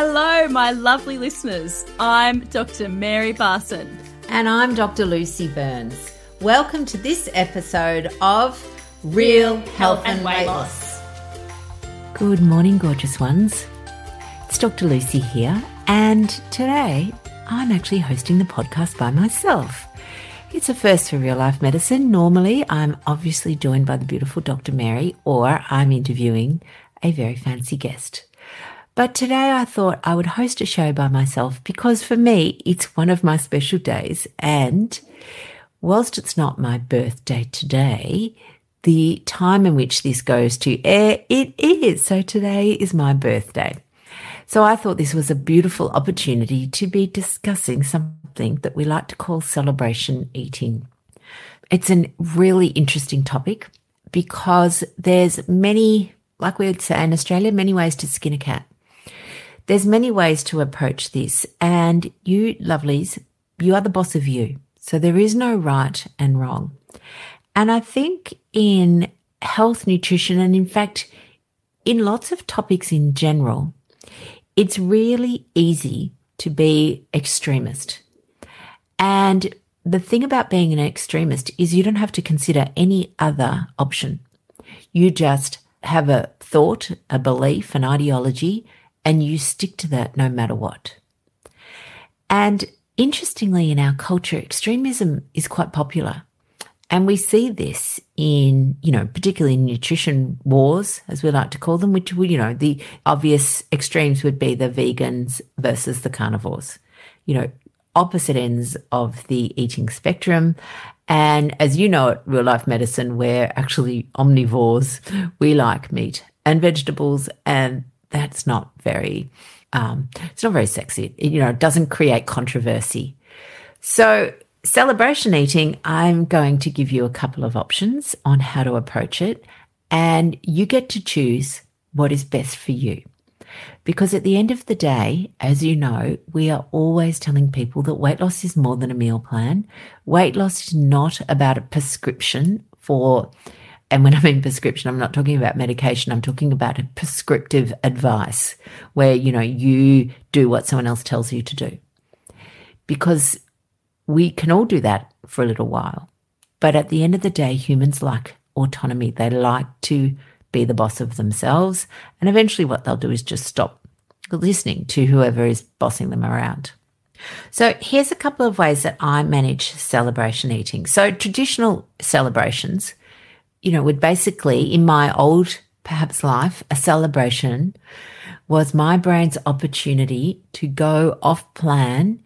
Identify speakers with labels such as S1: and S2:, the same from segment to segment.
S1: Hello, my lovely listeners. I'm Dr. Mary Barson.
S2: And I'm Dr. Lucy Burns. Welcome to this episode of Real Health and, Weight Loss. Good morning, gorgeous ones. It's Dr. Lucy here, and today I'm actually hosting the podcast by myself. It's a first for real life medicine. Normally, I'm obviously joined by the beautiful Dr. Mary, or I'm interviewing a very fancy guest. But today I thought I would host a show by myself because for me, it's one of my special days. And whilst it's not my birthday today, the time in which this goes to air, it is. So today is my birthday. So I thought this was a beautiful opportunity to be discussing something that we like to call celebration eating. It's a really interesting topic because there's many, like we would say in Australia, many ways to skin a cat. There's many ways to approach this. And you lovelies, you are the boss of you. So there is no right and wrong. And I think in health, nutrition, and in fact, in lots of topics in general, it's really easy to be extremist. And the thing about being an extremist is you don't have to consider any other option. You just have a thought, a belief, an ideology, and you stick to that no matter what. And interestingly, in our culture, extremism is quite popular. And we see this in, you know, particularly in nutrition wars, as we like to call them, which, you know, the obvious extremes would be the vegans versus the carnivores, you know, opposite ends of the eating spectrum. And as you know, at real life medicine, we're actually omnivores. We like meat and vegetables, and that's not very, um, it's not very sexy. It, you know, it doesn't create controversy. So, celebration eating, I'm going to give you a couple of options on how to approach it, and you get to choose what is best for you. Because at the end of the day, as you know, we are always telling people that weight loss is more than a meal plan. Weight loss is not about a prescription for and when I mean prescription, I'm not talking about medication. I'm talking about a prescriptive advice where, you know, you do what someone else tells you to do. Because we can all do that for a little while. But at the end of the day, humans like autonomy. They like to be the boss of themselves. And eventually, what they'll do is just stop listening to whoever is bossing them around. So, here's a couple of ways that I manage celebration eating. So, traditional celebrations you know, would basically, in my old perhaps life, a celebration was my brain's opportunity to go off plan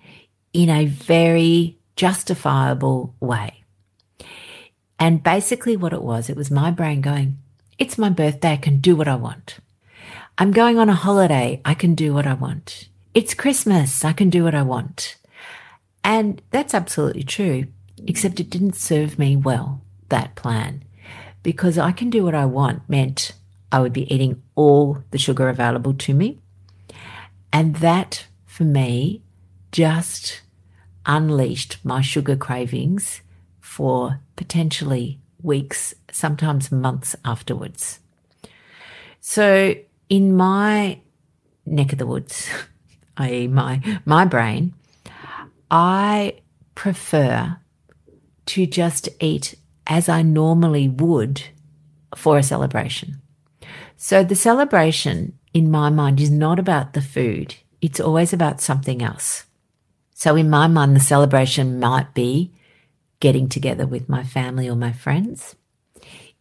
S2: in a very justifiable way. And basically, what it was, it was my brain going, It's my birthday, I can do what I want. I'm going on a holiday, I can do what I want. It's Christmas, I can do what I want. And that's absolutely true, except it didn't serve me well, that plan because I can do what I want meant I would be eating all the sugar available to me. And that for me just unleashed my sugar cravings for potentially weeks, sometimes months afterwards. So in my neck of the woods, i.e. my my brain, I prefer to just eat as I normally would for a celebration. So the celebration in my mind is not about the food. It's always about something else. So in my mind, the celebration might be getting together with my family or my friends.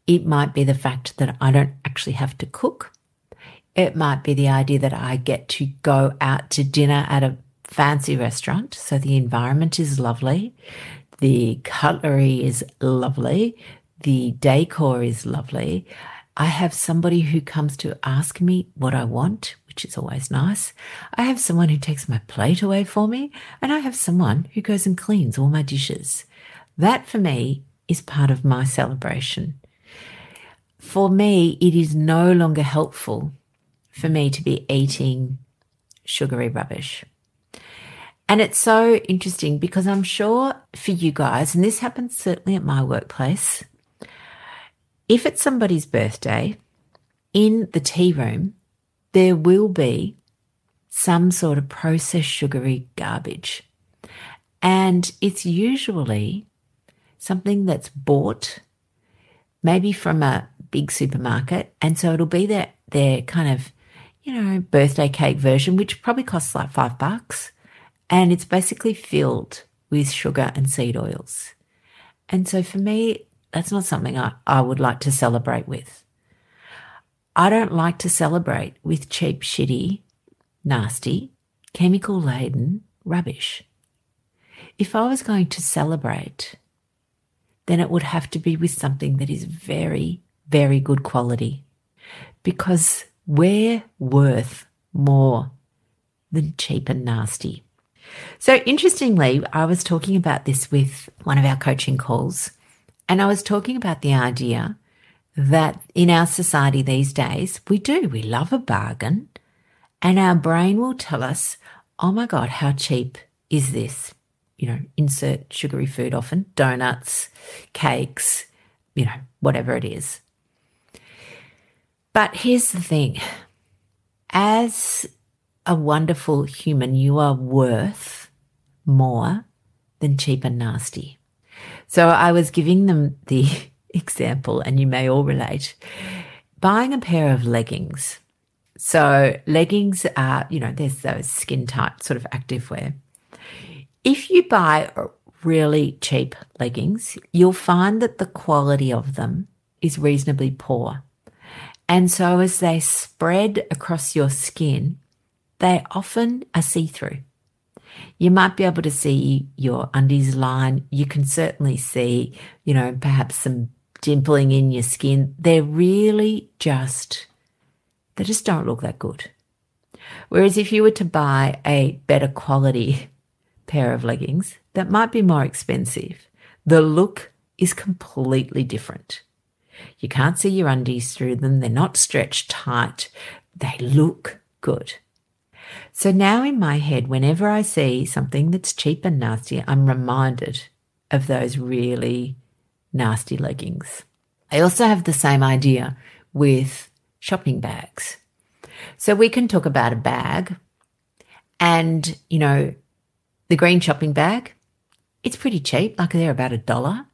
S2: It might be the fact that I don't actually have to cook. It might be the idea that I get to go out to dinner at a fancy restaurant. So the environment is lovely. The cutlery is lovely. The decor is lovely. I have somebody who comes to ask me what I want, which is always nice. I have someone who takes my plate away for me, and I have someone who goes and cleans all my dishes. That for me is part of my celebration. For me, it is no longer helpful for me to be eating sugary rubbish. And it's so interesting because I'm sure for you guys, and this happens certainly at my workplace, if it's somebody's birthday in the tea room, there will be some sort of processed sugary garbage. And it's usually something that's bought maybe from a big supermarket. And so it'll be their, their kind of, you know, birthday cake version, which probably costs like five bucks. And it's basically filled with sugar and seed oils. And so for me, that's not something I, I would like to celebrate with. I don't like to celebrate with cheap, shitty, nasty, chemical laden rubbish. If I was going to celebrate, then it would have to be with something that is very, very good quality because we're worth more than cheap and nasty. So, interestingly, I was talking about this with one of our coaching calls, and I was talking about the idea that in our society these days, we do, we love a bargain, and our brain will tell us, oh my God, how cheap is this? You know, insert sugary food often, donuts, cakes, you know, whatever it is. But here's the thing as a wonderful human, you are worth more than cheap and nasty. So I was giving them the example, and you may all relate buying a pair of leggings. So leggings are, you know, there's those skin tight sort of active wear. If you buy really cheap leggings, you'll find that the quality of them is reasonably poor. And so as they spread across your skin, they often are see through. You might be able to see your undies line. You can certainly see, you know, perhaps some dimpling in your skin. They're really just, they just don't look that good. Whereas if you were to buy a better quality pair of leggings that might be more expensive, the look is completely different. You can't see your undies through them. They're not stretched tight. They look good. So now in my head, whenever I see something that's cheap and nasty, I'm reminded of those really nasty leggings. I also have the same idea with shopping bags. So we can talk about a bag and, you know, the green shopping bag, it's pretty cheap, like they're about a dollar.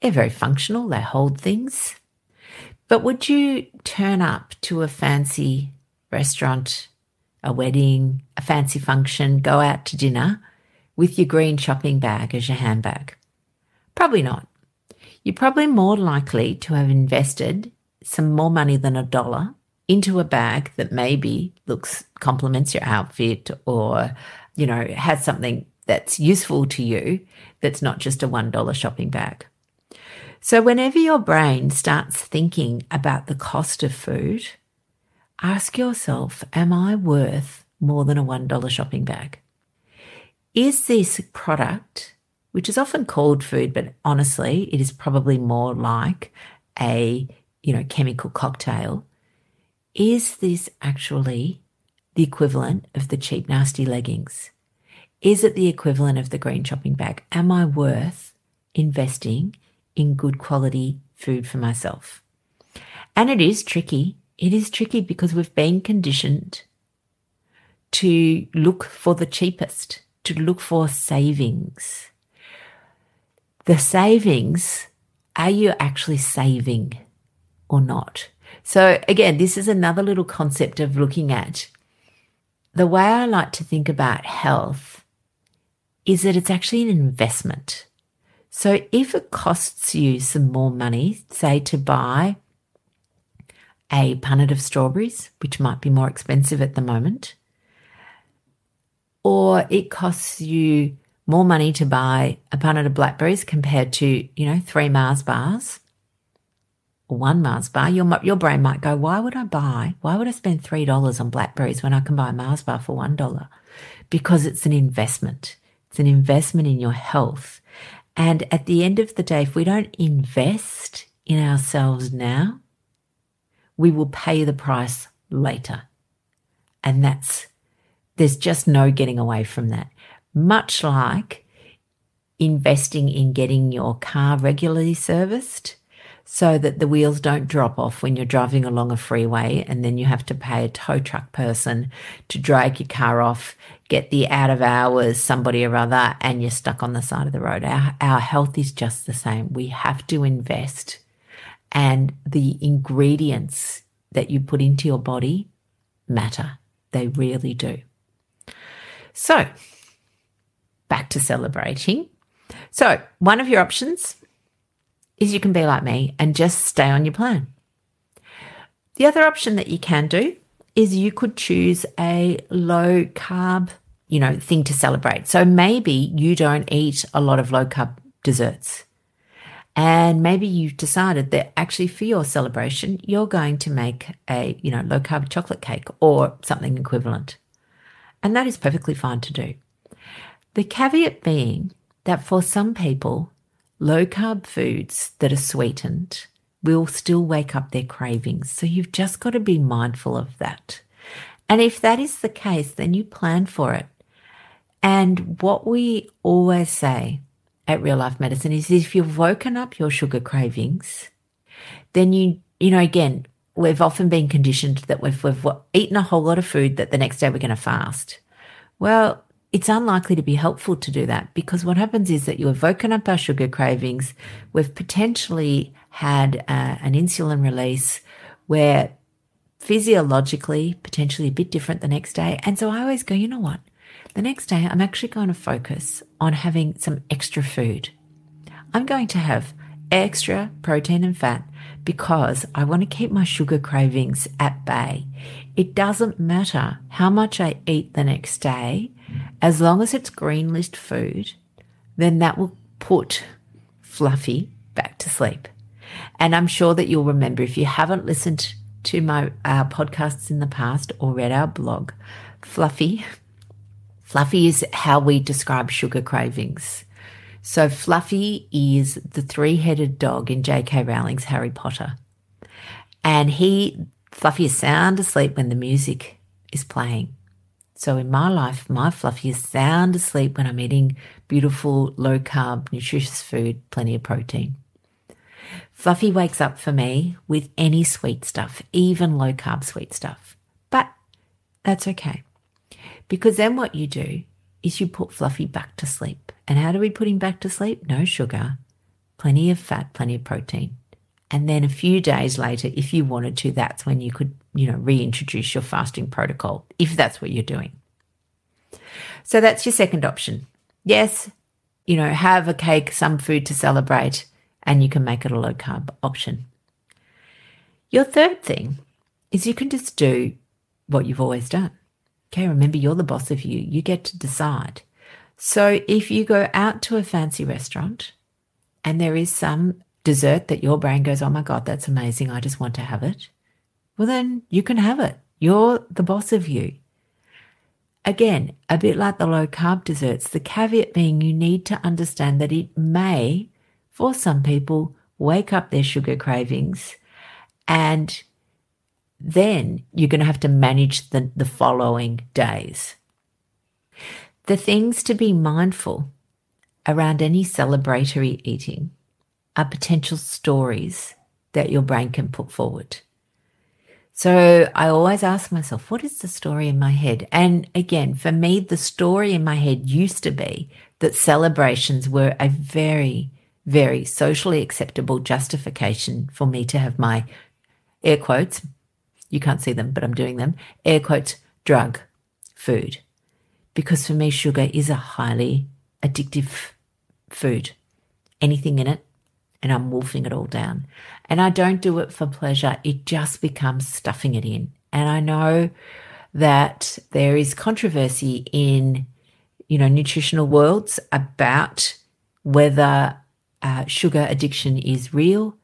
S2: They're very functional, they hold things. But would you turn up to a fancy restaurant, a wedding, a fancy function, go out to dinner with your green shopping bag as your handbag? Probably not. You're probably more likely to have invested some more money than a dollar into a bag that maybe looks complements your outfit or you know has something that's useful to you that's not just a $1 shopping bag. So, whenever your brain starts thinking about the cost of food, ask yourself Am I worth more than a $1 shopping bag? Is this product, which is often called food, but honestly, it is probably more like a you know, chemical cocktail, is this actually the equivalent of the cheap, nasty leggings? Is it the equivalent of the green shopping bag? Am I worth investing in good quality food for myself? And it is tricky. It is tricky because we've been conditioned to look for the cheapest, to look for savings. The savings, are you actually saving or not? So, again, this is another little concept of looking at the way I like to think about health is that it's actually an investment. So if it costs you some more money, say to buy a punnet of strawberries, which might be more expensive at the moment, or it costs you more money to buy a punnet of blackberries compared to, you know, three Mars bars or one Mars bar, your, your brain might go, why would I buy, why would I spend $3 on blackberries when I can buy a Mars bar for $1? Because it's an investment. It's an investment in your health. And at the end of the day, if we don't invest in ourselves now, we will pay the price later. And that's, there's just no getting away from that. Much like investing in getting your car regularly serviced. so that the wheels don't drop off when you're driving along a freeway and then you have to pay a tow truck person to drag your car off, get the out of hours somebody or other, and you're stuck on the side of the road. Our, our health is just the same. We have to invest, and the ingredients that you put into your body matter. They really do. So, back to celebrating. So, one of your options is you can be like me and just stay on your plan. The other option that you can do is you could choose a low carb, you know, thing to celebrate. So maybe you don't eat a lot of low carb desserts. And maybe you've decided that actually for your celebration, you're going to make a, you know, low carb chocolate cake or something equivalent. And that is perfectly fine to do. The caveat being that for some people, low carb foods that are sweetened will still wake up their cravings. So you've just got to be mindful of that. And if that is the case, then you plan for it. And what we always say at Real Life Medicine is if you've woken up your sugar cravings, then you, you know, again, we've often been conditioned that we've, we've eaten a whole lot of food that the next day we're going to fast. Well, it's unlikely to be helpful to do that because what happens is that you have woken up our sugar cravings. We've potentially had uh, an insulin release where physiologically, potentially a bit different the next day. And so I always go, you know what? The next day, I'm actually going to focus on having some extra food. I'm going to have extra protein and fat because I want to keep my sugar cravings at bay. It doesn't matter how much I eat the next day, as long as it's green list food, then that will put Fluffy back to sleep. And I'm sure that you'll remember if you haven't listened to my uh, podcasts in the past or read our blog, Fluffy. Fluffy is how we describe sugar cravings. So Fluffy is the three-headed dog in J.K. Rowling's Harry Potter. And he, Fluffy is sound asleep when the music is playing. So in my life, my Fluffy is sound asleep when I'm eating beautiful, low carb, nutritious food, plenty of protein. Fluffy wakes up for me with any sweet stuff, even low carb sweet stuff. But that's okay. Because then what you do is you put Fluffy back to sleep. And how do we put him back to sleep? No sugar, plenty of fat, plenty of protein. And then a few days later, if you wanted to, that's when you could, you know, reintroduce your fasting protocol, if that's what you're doing. So that's your second option. Yes, you know, have a cake, some food to celebrate, and you can make it a low carb option. Your third thing is you can just do what you've always done. Okay, remember you're the boss of you, you get to decide. So if you go out to a fancy restaurant and there is some dessert that your brain goes, oh my God, that's amazing, I just want to have it, well, then you can have it. You're the boss of you. Again, a bit like the low carb desserts, the caveat being you need to understand that it may, for some people, wake up their sugar cravings and then you're going to have to manage the, the following days. The things to be mindful around any celebratory eating are potential stories that your brain can put forward. So I always ask myself, what is the story in my head? And again, for me, the story in my head used to be that celebrations were a very, very socially acceptable justification for me to have my air quotes you can't see them, but I'm doing them. Air quotes, drug, food. Because for me, sugar is a highly addictive food. Anything in it, and I'm wolfing it all down. And I don't do it for pleasure. It just becomes stuffing it in. And I know that there is controversy in, you know, nutritional worlds about whether uh, sugar addiction is real.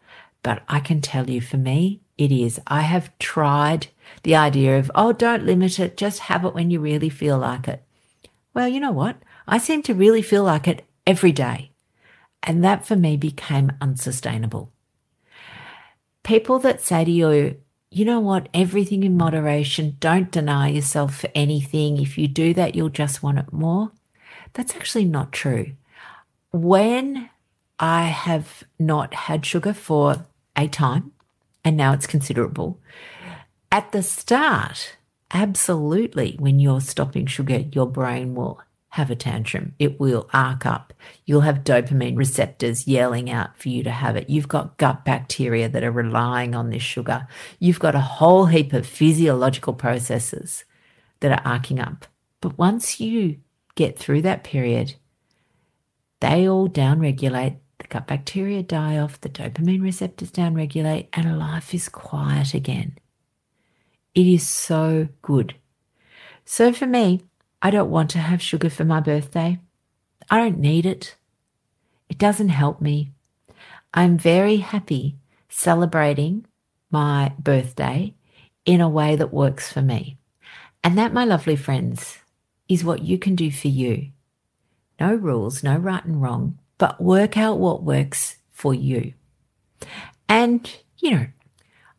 S2: But I can tell you for me, it is. I have tried the idea of, oh, don't limit it, just have it when you really feel like it. Well, you know what? I seem to really feel like it every day. And that for me became unsustainable. People that say to you, you know what, everything in moderation, don't deny yourself for anything. If you do that, you'll just want it more. That's actually not true. When I have not had sugar for a time, and now it's considerable. At the start, absolutely, when you're stopping sugar, your brain will have a tantrum. It will arc up. You'll have dopamine receptors yelling out for you to have it. You've got gut bacteria that are relying on this sugar. You've got a whole heap of physiological processes that are arcing up. But once you get through that period, they all downregulate. Gut bacteria die off, the dopamine receptors downregulate, and life is quiet again. It is so good. So for me, I don't want to have sugar for my birthday. I don't need it. It doesn't help me. I'm very happy celebrating my birthday in a way that works for me. And that, my lovely friends, is what you can do for you. No rules, no right and wrong, but work out what works for you. And, you know,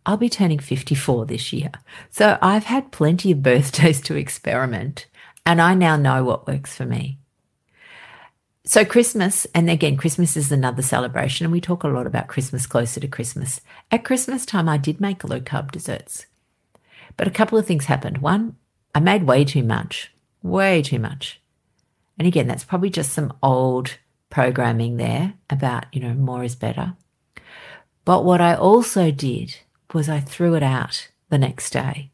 S2: I'll be turning 54 this year. So I've had plenty of birthdays to experiment and I now know what works for me. So, Christmas, and again, Christmas is another celebration, and we talk a lot about Christmas closer to Christmas. At Christmas time, I did make low carb desserts. But a couple of things happened. One, I made way too much, way too much. And again, that's probably just some old programming there about, you know, more is better. But what I also did was I threw it out the next day.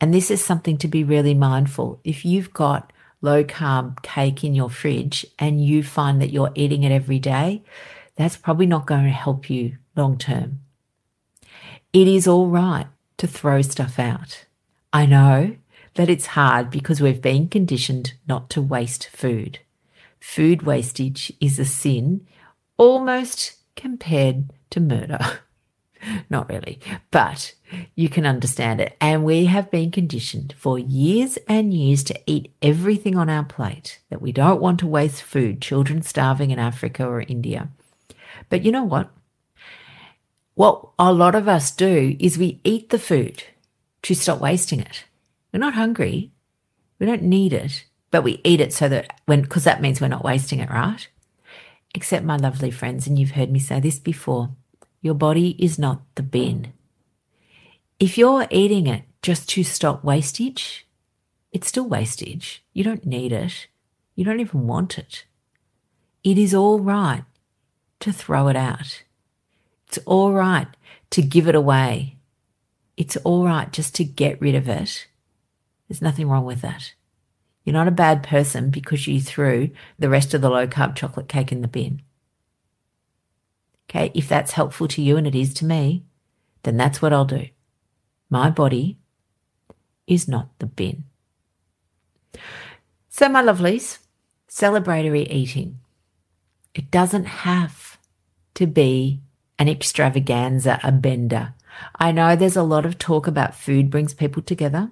S2: And this is something to be really mindful. If you've got low carb cake in your fridge and you find that you're eating it every day, that's probably not going to help you long term. It is all right to throw stuff out. I know that it's hard because we've been conditioned not to waste food. Food wastage is a sin almost compared to murder. Not really, but you can understand it. And we have been conditioned for years and years to eat everything on our plate, that we don't want to waste food, children starving in Africa or India. But you know what? What a lot of us do is we eat the food to stop wasting it. We're not hungry. We don't need it, but we eat it so that when, because that means we're not wasting it, right? Except my lovely friends, and you've heard me say this before your body is not the bin. If you're eating it just to stop wastage, it's still wastage. You don't need it. You don't even want it. It is all right to throw it out. It's all right to give it away. It's all right just to get rid of it. There's nothing wrong with that. You're not a bad person because you threw the rest of the low carb chocolate cake in the bin. Okay, if that's helpful to you and it is to me, then that's what I'll do. My body is not the bin. So, my lovelies, celebratory eating. It doesn't have to be an extravaganza, a bender. I know there's a lot of talk about food brings people together.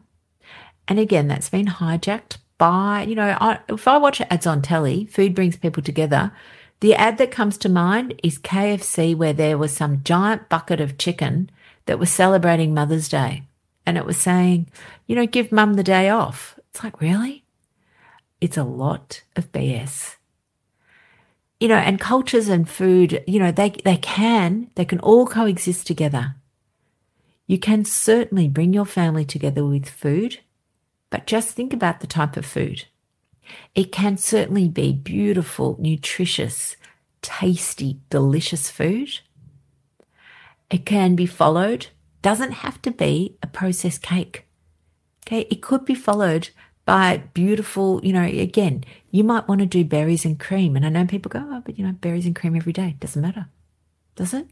S2: And again, that's been hijacked by, you know, I, if I watch ads on telly, food brings people together. The ad that comes to mind is KFC, where there was some giant bucket of chicken that was celebrating Mother's Day. And it was saying, you know, give mum the day off. It's like, really? It's a lot of BS. You know, and cultures and food, you know, they, they can, they can all coexist together. You can certainly bring your family together with food, but just think about the type of food. It can certainly be beautiful, nutritious, tasty, delicious food. It can be followed, doesn't have to be a processed cake. Okay, it could be followed by beautiful, you know, again, you might want to do berries and cream. And I know people go, oh, but you know, berries and cream every day. Doesn't matter. Does it?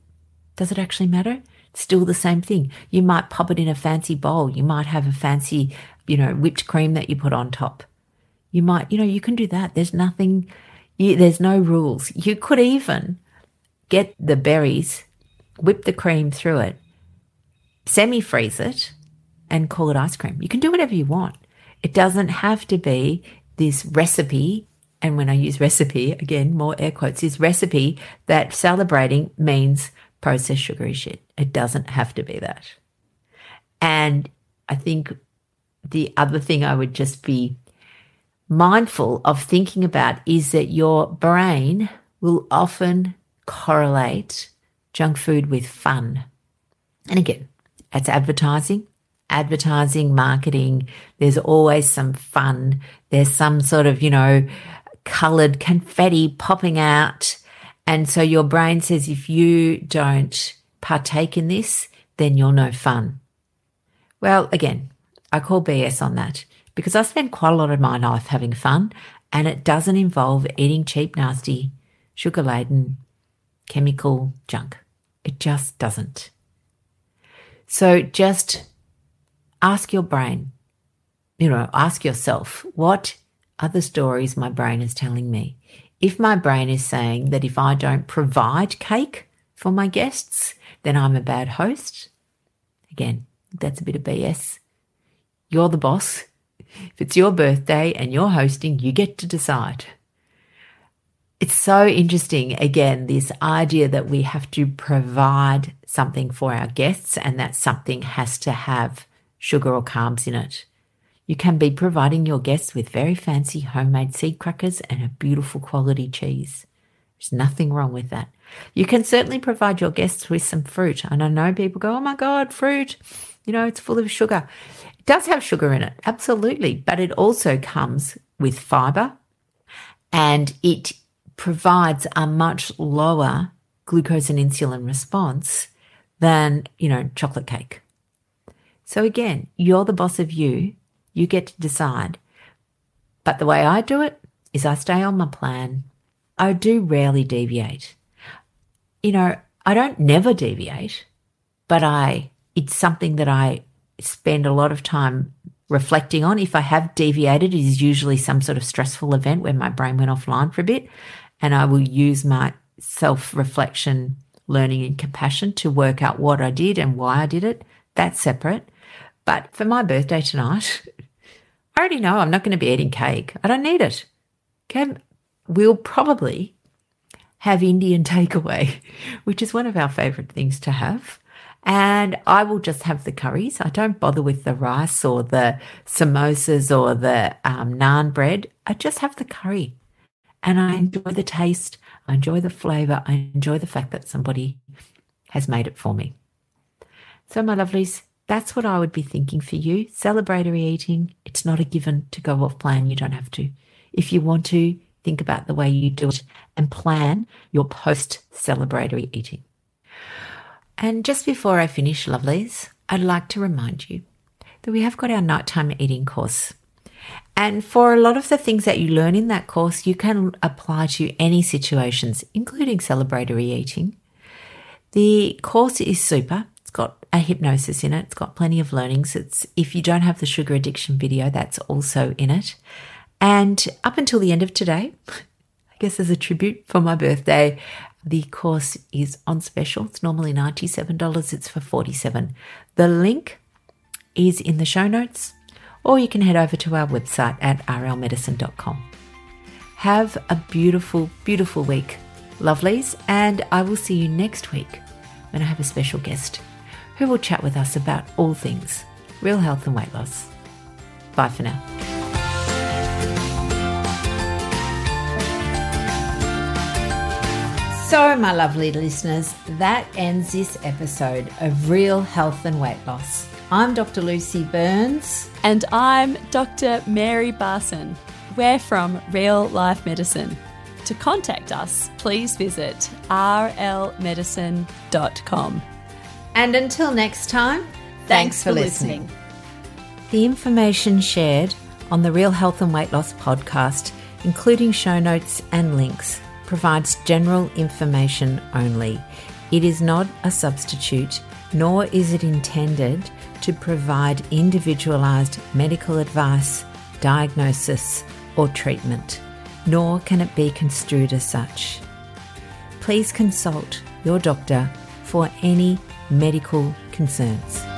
S2: Does it actually matter? Still the same thing. You might pop it in a fancy bowl. You might have a fancy, you know, whipped cream that you put on top. You might, you know, you can do that. There's nothing, you, there's no rules. You could even get the berries, whip the cream through it, semi freeze it, and call it ice cream. You can do whatever you want. It doesn't have to be this recipe. And when I use recipe, again, more air quotes, is recipe that celebrating means processed sugary shit. It doesn't have to be that. And I think the other thing I would just be mindful of thinking about is that your brain will often correlate junk food with fun. And again, it's advertising, advertising, marketing. There's always some fun. There's some sort of, you know, colored confetti popping out. And so your brain says, if you don't partake in this, then you're no fun. Well, again, I call BS on that because I spend quite a lot of my life having fun and it doesn't involve eating cheap, nasty, sugar laden, chemical junk. It just doesn't. So just ask your brain, you know, ask yourself, what are the stories my brain is telling me? If my brain is saying that if I don't provide cake for my guests, then I'm a bad host, again, that's a bit of BS. You're the boss. If it's your birthday and you're hosting, you get to decide. It's so interesting, again, this idea that we have to provide something for our guests and that something has to have sugar or carbs in it. You can be providing your guests with very fancy homemade seed crackers and a beautiful quality cheese. There's nothing wrong with that. You can certainly provide your guests with some fruit. And I know people go, oh my God, fruit, you know, it's full of sugar. It does have sugar in it, absolutely. But it also comes with fiber and it provides a much lower glucose and insulin response than, you know, chocolate cake. So again, you're the boss of you. You get to decide. But the way I do it is I stay on my plan. I do rarely deviate. You know, I don't never deviate, but I, it's something that I spend a lot of time reflecting on. If I have deviated, it is usually some sort of stressful event where my brain went offline for a bit. And I will use my self reflection, learning, and compassion to work out what I did and why I did it. That's separate. But for my birthday tonight, I already know I'm not going to be eating cake. I don't need it. Okay. We'll probably have Indian takeaway, which is one of our favorite things to have. And I will just have the curries. I don't bother with the rice or the samosas or the um, naan bread. I just have the curry. And I enjoy the taste. I enjoy the flavor. I enjoy the fact that somebody has made it for me. So, my lovelies, that's what I would be thinking for you. Celebratory eating, it's not a given to go off plan. You don't have to. If you want to, think about the way you do it and plan your post celebratory eating. And just before I finish, lovelies, I'd like to remind you that we have got our nighttime eating course. And for a lot of the things that you learn in that course, you can apply to any situations, including celebratory eating. The course is super got a hypnosis in it. It's got plenty of learnings. It's if you don't have the sugar addiction video, that's also in it. And up until the end of today, I guess as a tribute for my birthday, the course is on special. It's normally $97, it's for 47. The link is in the show notes, or you can head over to our website at rlmedicine.com. Have a beautiful, beautiful week, lovelies, and I will see you next week when I have a special guest who will chat with us about all things real health and weight loss. Bye for now. So, my lovely listeners, that ends this episode of Real Health and Weight Loss. I'm Dr. Lucy Burns.
S1: And I'm Dr. Mary Barson. We're from Real Life Medicine. To contact us, please visit rlmedicine.com.
S2: And until next time,
S1: thanks, thanks for, for listening. listening.
S2: The information shared on the Real Health and Weight Loss podcast, including show notes and links, provides general information only. It is not a substitute, nor is it intended to provide individualized medical advice, diagnosis, or treatment, nor can it be construed as such. Please consult your doctor for any medical concerns.